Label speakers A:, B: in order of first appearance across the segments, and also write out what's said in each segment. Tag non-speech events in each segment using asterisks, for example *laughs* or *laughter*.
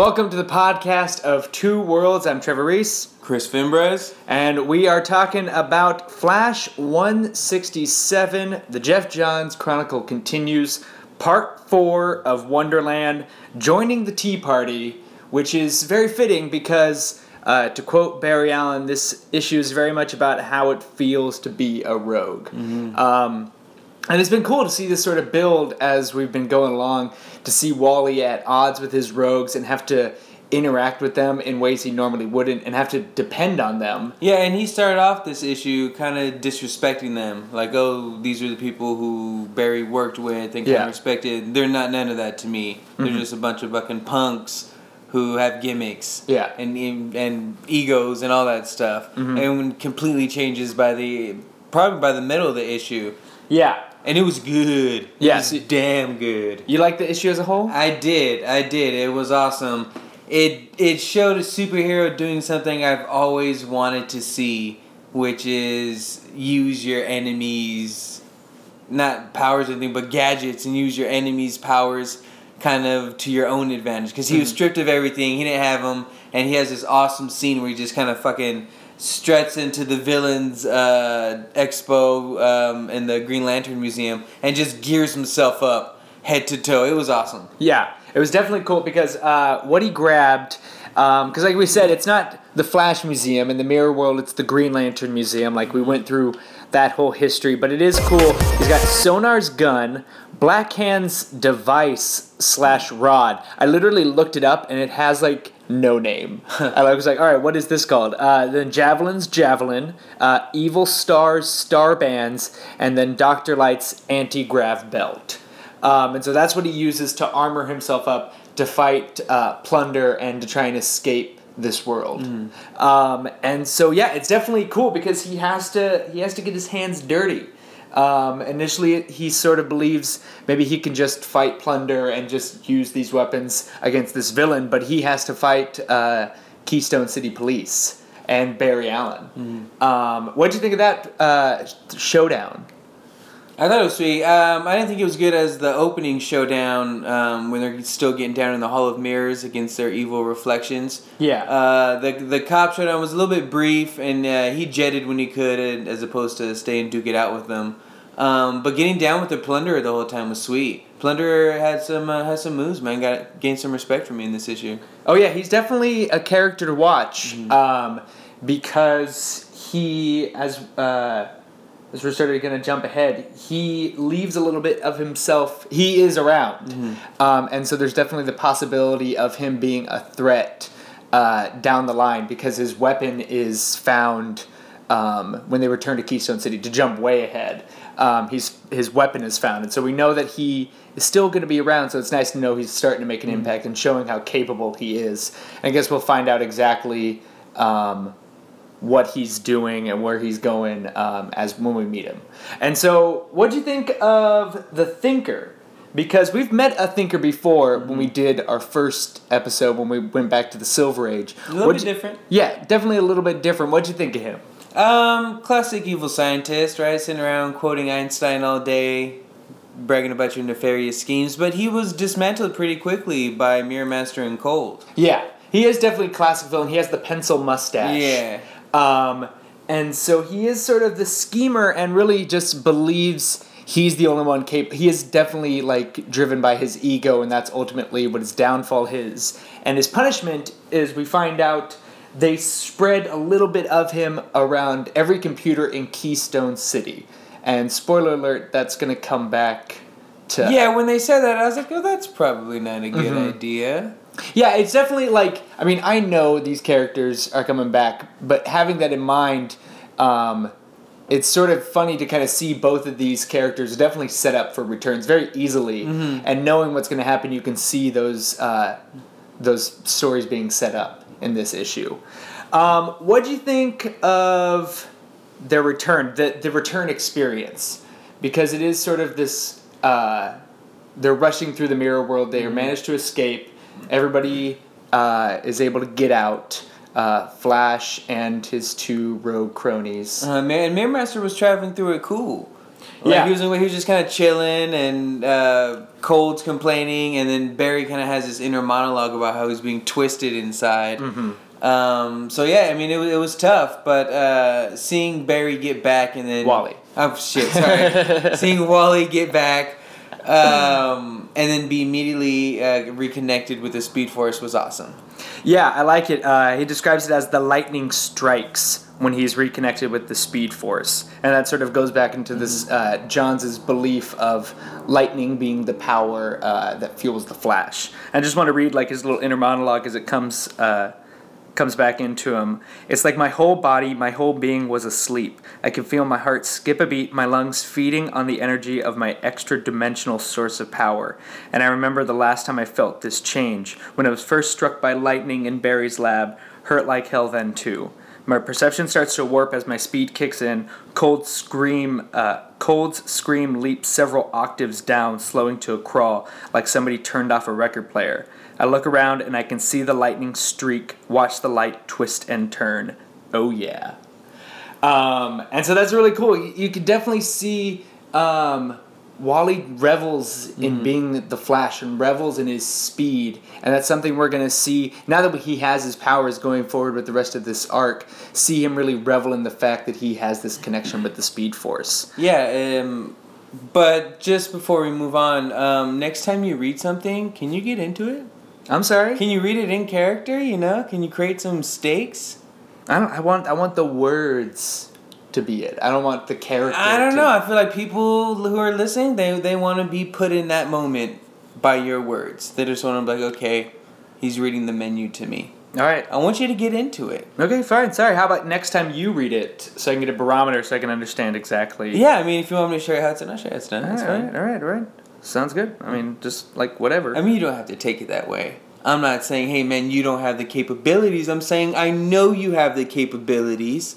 A: Welcome to the podcast of Two Worlds. I'm Trevor Reese,
B: Chris Fimbres.
A: and we are talking about Flash 167. The Geoff Johns Chronicle continues, part four of Wonderland, joining the Tea Party, which is very fitting because, uh, to quote Barry Allen, this issue is very much about how it feels to be a rogue. Um, and it's been cool to see this sort of build as we've been going along to see Wally at odds with his rogues and have to interact with them in ways he normally wouldn't and have to depend on them.
B: Yeah, and he started off this issue kind of disrespecting them. Like, oh, these are the people who Barry worked with and kind
A: Yeah.
B: of respected. They're not none of that to me. They're mm-hmm. just a bunch of fucking punks who have gimmicks.
A: Yeah.
B: And and egos and all that stuff. Mm-hmm. And completely changes by the probably by the middle of the issue.
A: Yeah.
B: And it was good. It
A: Yes.
B: was damn good.
A: You like the issue as a whole?
B: I did. I did. It was awesome. It it showed a superhero doing something I've always wanted to see, which is use your enemies not powers or anything, but gadgets and use your enemies' powers kind of to your own advantage. Because he was mm-hmm. stripped of everything, he didn't have them, and he has this awesome scene where he just kind of fucking struts into the villains uh, expo um, in the Green Lantern Museum and just gears himself up head to toe. It was awesome.
A: Yeah. It was definitely cool because uh, what he grabbed, because like we said, it's not the Flash Museum in the Mirror World, it's the Green Lantern Museum. Like we went through that whole history, but it is cool. He's got Sonar's gun, Black Hand's device slash rod. I literally looked it up and it has like no name. *laughs* I was like, all right, what is this called? Uh, then Javelin's Javelin, uh, Evil Star's Star Bands, and then Dr. Light's anti grav belt. Um, and so that's what he uses to armor himself up to fight uh, plunder and to try and escape this world. Um, and so yeah, it's definitely cool because he has to he has to get his hands dirty. Um, initially, he sort of believes maybe he can just fight plunder and just use these weapons against this villain, but he has to fight uh, Keystone City Police and Barry Allen. Um, what do you think of that uh, showdown?
B: I thought it was sweet. Um, I didn't think it was good as the opening showdown um, when they're still getting down in the Hall of Mirrors against their evil reflections.
A: Yeah.
B: Uh, the the cop showdown was a little bit brief, and uh, he jetted when he could, and- as opposed to stay and duke it out with them. Um, but getting down with the plunderer the whole time was sweet. Plunderer had some uh, had some moves, man. Got gained some respect from me in this issue.
A: Oh yeah, he's definitely a character to watch um, because he, as uh, as we're sort of going to jump ahead, he leaves a little bit of himself. He is around, um, and so there's definitely the possibility of him being a threat uh, down the line because his weapon is found um, when they return to Keystone City. To jump way ahead, um, he's his weapon is found, and so we know that he is still going to be around. So it's nice to know he's starting to make an impact and showing how capable he is. And I guess we'll find out exactly um, what he's doing and where he's going um, as when we meet him. And so, what do you think of the Thinker? Because we've met a Thinker before when we did our first episode when we went back to the Silver Age.
B: A little
A: What'd
B: bit
A: you-
B: different.
A: Yeah, definitely a little bit different. What'd you think of him?
B: Um, classic evil scientist, right? Sitting around quoting Einstein all day, bragging about your nefarious schemes. But he was dismantled pretty quickly by Mirror Master and Cold.
A: Yeah, he is definitely a classic villain. He has the pencil mustache.
B: Yeah.
A: Um, and so he is sort of the schemer and really just believes he's the only one capable. He is definitely like driven by his ego, and that's ultimately what his downfall is. And his punishment is we find out they spread a little bit of him around every computer in Keystone City. And spoiler alert, that's going to come back to.
B: Yeah, when they said that, I was like, oh, that's probably not a good
A: Mhm.
B: idea.
A: Yeah, it's definitely like I mean I know these characters are coming back, but having that in mind, um, it's sort of funny to kind of see both of these characters definitely set up for returns very easily, and knowing what's going to happen, you can see those uh, those stories being set up in this issue. Um, what do you think of their return, the the return experience? Because it is sort of this. Uh, they're rushing through the mirror world. They manage to escape. Everybody uh, is able to get out. Uh, Flash and his two rogue cronies.
B: Uh, man, Mirror Master was traveling through it cool. Like
A: Yeah.
B: he was, he was just kind of chilling, and uh, Cold's complaining, and then Barry kind of has this inner monologue about how he's being twisted inside.
A: Mm-hmm.
B: Um, so yeah, I mean, it, it was tough, but uh, seeing Barry get back and then
A: Wally.
B: Oh shit! Sorry. *laughs* seeing Wally get back, um, and then be immediately uh, reconnected with the Speed Force was awesome.
A: Yeah, I like it. Uh, he describes it as the lightning strikes when he's reconnected with the Speed Force, and that sort of goes back into this uh, Johns' belief of lightning being the power uh, that fuels the Flash. I just want to read like his little inner monologue as it comes uh, comes back into him. It's like my whole body, my whole being was asleep. I could feel my heart skip a beat, my lungs feeding on the energy of my extra dimensional source of power. And I remember the last time I felt this change, when I was first struck by lightning in Barry's lab, hurt like hell then too. My perception starts to warp as my speed kicks in. Cold scream, uh, Cold's scream leaps several octaves down, slowing to a crawl, like somebody turned off a record player. I look around and I can see the lightning streak, watch the light twist and turn. Oh yeah. Um, and so that's really cool. You, you could definitely see um, Wally revels in being the Flash and revels in his speed, and that's something we're gonna see now that he has his powers going forward with the rest of this arc. See him really revel in the fact that he has this connection with the Speed Force.
B: Yeah, um, but just before we move on, um, next time you read something, can you get into it?
A: I'm sorry.
B: Can you read it in character? You know, can you create some stakes?
A: I don't. I want. I want the words to be it. I don't want the character.
B: I don't
A: to-
B: know. I feel like people who are listening, they they want to be put in that moment by your words. They just want to be like, okay, he's reading the menu to me.
A: All right.
B: I want you to get into it.
A: Okay, fine. Sorry. How about next time you read it so I can get a barometer so I can understand exactly.
B: Yeah, I mean, if you want me to share how it's done, I'll how it's done.
A: All
B: That's
A: right,
B: fine.
A: all right, all right. Sounds good. I mean, just like whatever.
B: I mean, you don't have to take it that way. I'm not saying, hey man, you don't have the capabilities. I'm saying I know you have the capabilities.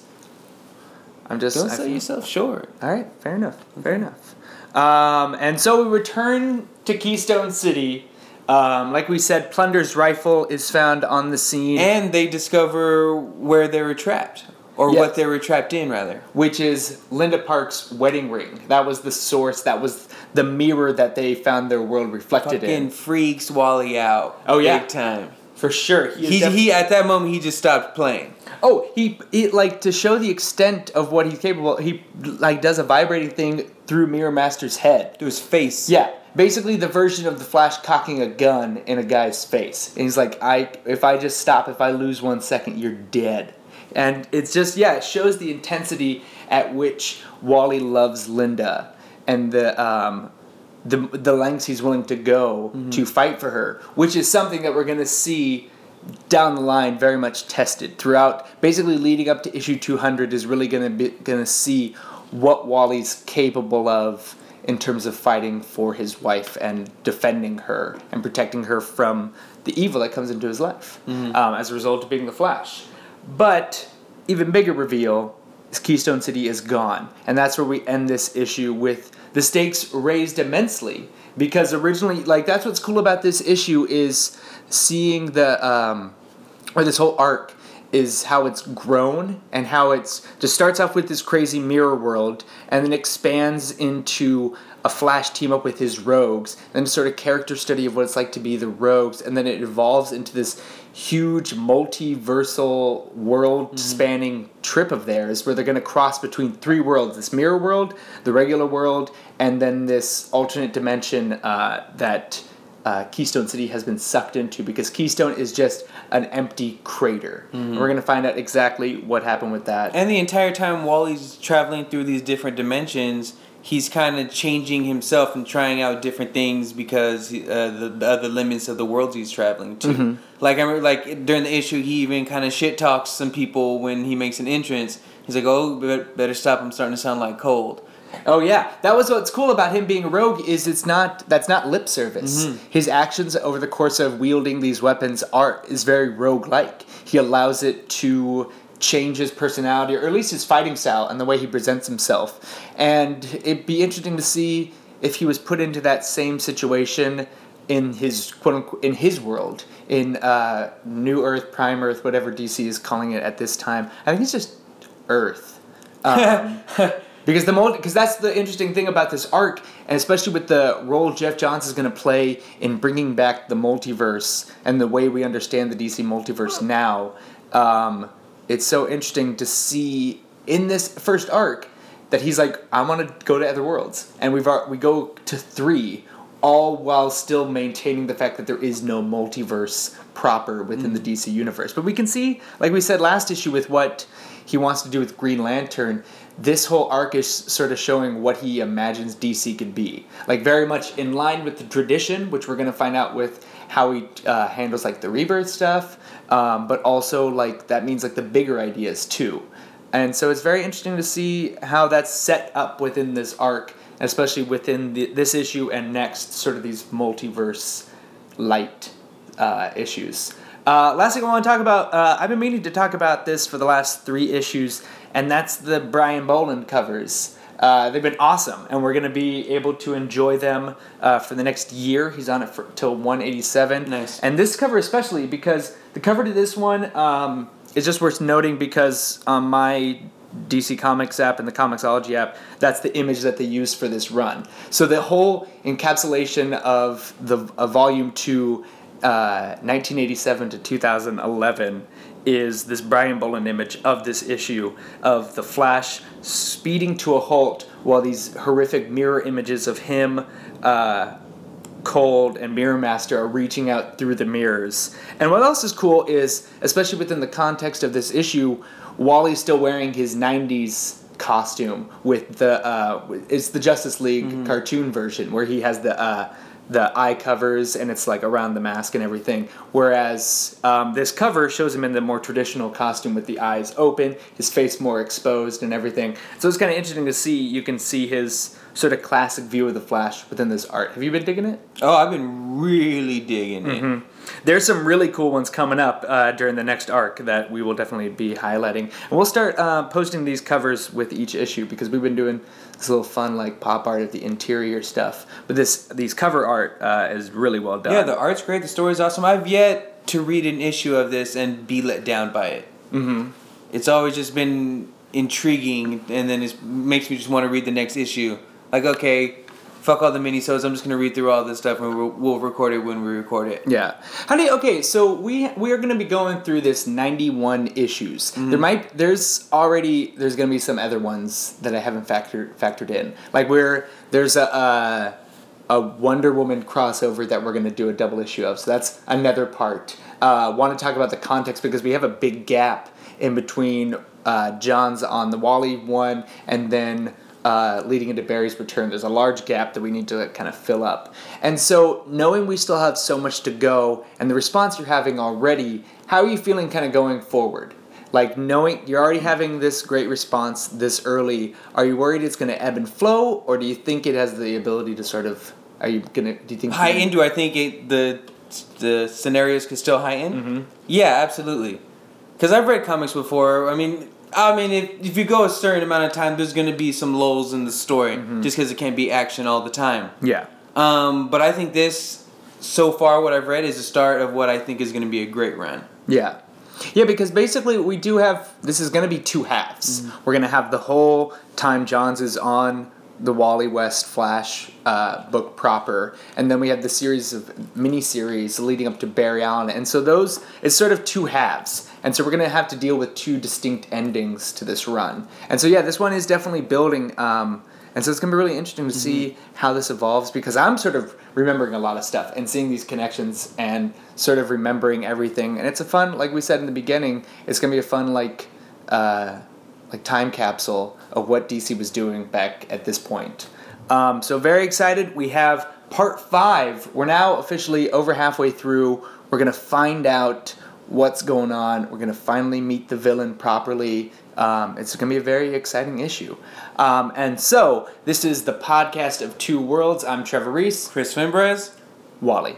A: I'm just.
B: Don't
A: I
B: sell
A: feel-
B: yourself short.
A: All right, fair enough. Fair enough. Um, and so we return to Keystone City. Um, like we said, Plunder's rifle is found on the scene,
B: And they discover where they were trapped, or
A: Yes.
B: what they were trapped in, rather.
A: which is Linda Park's wedding ring. That was the source. That was the mirror that they found their world reflected
B: Fucking
A: in.
B: freaks Wally out.
A: Oh, yeah.
B: big time.
A: For sure. He,
B: He,
A: def-
B: he at that moment he just stopped playing.
A: Oh, he, he like to show the extent of what he's capable. He like does a vibrating thing through Mirror Master's head.
B: To his face.
A: Yeah, basically the version of the Flash cocking a gun in a guy's face. And he's like, I if I just stop, if I lose one second, you're dead. And it's just yeah, it shows the intensity at which Wally loves Linda and the um, the the lengths he's willing to go to fight for her, which is something that we're gonna see down the line very much tested throughout. Basically leading up to issue 200 is really going to be going to see what Wally's capable of in terms of fighting for his wife and defending her and protecting her from the evil that comes into his life um, as a result of being the Flash. But even bigger reveal is Keystone City is gone, and that's where we end this issue with the stakes raised immensely. Because originally, like that's what's cool about this issue is seeing the um, or this whole arc is how it's grown and how it's just starts off with this crazy mirror world and then expands into a flash team up with his rogues then sort of character study of what it's like to be the rogues and then it evolves into this huge multiversal world spanning trip of theirs where they're going to cross between three worlds this mirror world the regular world and then this alternate dimension uh, that uh, Keystone City has been sucked into because Keystone is just an empty crater. And we're going to find out exactly what happened with that.
B: And the entire time Wally's traveling through these different dimensions, he's kind of changing himself and trying out different things because uh, the the other limits of the worlds he's traveling to.
A: Mm-hmm.
B: Like I remember, like during the issue, he even kind of shit talks some people when he makes an entrance. He's like, "Oh, better, better stop! I'm starting to sound like cold."
A: Oh yeah, that was what's cool about him being a rogue is it's not that's not lip service. His actions over the course of wielding these weapons are is very rogue like. He allows it to change his personality or at least his fighting style and the way he presents himself. And it'd be interesting to see if he was put into that same situation in his quote unquote in his world in uh, New Earth, Prime Earth, whatever DC is calling it at this time. I think it's just Earth. *laughs* Um, because the because that's the interesting thing about this arc, and especially with the role Geoff Johns is going to play in bringing back the multiverse and the way we understand the DC multiverse now. Um, it's so interesting to see in this first arc that he's like, I want to go to other worlds, and we've we go to three, all while still maintaining the fact that there is no multiverse proper within mm. the DC universe. But we can see, like we said last issue, with what he wants to do with Green Lantern. This whole arc is sort of showing what he imagines DC could be. Like, very much in line with the tradition, which we're going to find out with how he uh, handles, like, the rebirth stuff, um, but also, like, that means, like, the bigger ideas, too. And so it's very interesting to see how that's set up within this arc, especially within the, this issue and next, sort of these multiverse light uh, issues. Uh, last thing I want to talk about, uh, I've been meaning to talk about this for the last three issues, and that's the Brian Bolland covers. Uh, they've been awesome, and we're going to be able to enjoy them uh, for the next year. He's on it for, till 187.
B: Nice.
A: And this cover especially because the cover to this one um, is just worth noting because on my DC Comics app and the Comixology app, that's the image that they use for this run. So the whole encapsulation of the of Volume Two 1987 uh, to 2011 is this Brian Bolland image of this issue of the Flash speeding to a halt while these horrific mirror images of him, uh, Cold, and Mirror Master are reaching out through the mirrors. And what else is cool is, especially within the context of this issue, Wally's still wearing his 90s costume with the uh, it's the Justice League mm-hmm. cartoon version where he has the uh, the eye covers and it's like around the mask and everything. Whereas um, this cover shows him in the more traditional costume with the eyes open, his face more exposed and everything. So it's kind of interesting to see. You can see his sort of classic view of the Flash within this art. Have you been digging it?
B: Oh, I've been really digging it.
A: There's some really cool ones coming up uh, during the next arc that we will definitely be highlighting. And we'll start uh, posting these covers with each issue because we've been doing this little fun like pop art of the interior stuff. But this these cover art uh, is really well done.
B: Yeah, the art's great. The story's awesome. I've yet to read an issue of this and be let down by it.
A: Mm-hmm.
B: It's always just been intriguing, and then it makes me just want to read the next issue. Like, okay, fuck all the minisodes. I'm just gonna read through all this stuff, and we'll, we'll record it when we record it.
A: Yeah. How do you? Okay, so we we are gonna be going through this 91 issues. Mm-hmm. There might there's already there's gonna be some other ones that I haven't factored factored in. Like where there's a. a a Wonder Woman crossover that we're going to do a double issue of. So that's another part. Uh, want to talk about the context because we have a big gap in between uh, Johns on the Wally one and then uh, leading into Barry's return, there's a large gap that we need to kind of fill up. And so, knowing we still have so much to go and the response you're having already, how are you feeling kind of going forward? Like, knowing you're already having this great response this early, are you worried it's going to ebb and flow, or do you think it has the ability to sort of. Are you gonna? Do you think
B: high end? Do I think it, the the scenarios could still high end?
A: Mm-hmm.
B: Yeah, absolutely. Because I've read comics before. I mean, I mean, if, if you go a certain amount of time, there's going to be some lulls in the story mm-hmm. just because it can't be action all the time.
A: Yeah.
B: Um, but I think this, so far, what I've read is the start of what I think is going to be a great run.
A: Yeah. Yeah, because basically we do have this is going to be two halves. Mm-hmm. We're going to have the whole time Johns is on the Wally West Flash uh, book proper, and then we have the series of mini series leading up to Barry Allen, and so those it's sort of two halves. And so we're going to have to deal with two distinct endings to this run. And so, yeah, this one is definitely building. Um, and so it's going to be really interesting to mm-hmm. see how this evolves because I'm sort of remembering a lot of stuff and seeing these connections and sort of remembering everything. And it's a fun, like we said in the beginning, it's going to be a fun, like, uh, like time capsule of what DC was doing back at this point. Um, so very excited. We have part five. We're now officially over halfway through. We're going to find out what's going on. We're going to finally meet the villain properly. Um, it's going to be a very exciting issue. Um, and so, this is the podcast of Two Worlds. I'm Trevor Reese.
B: Chris Fimbres.
A: Wally.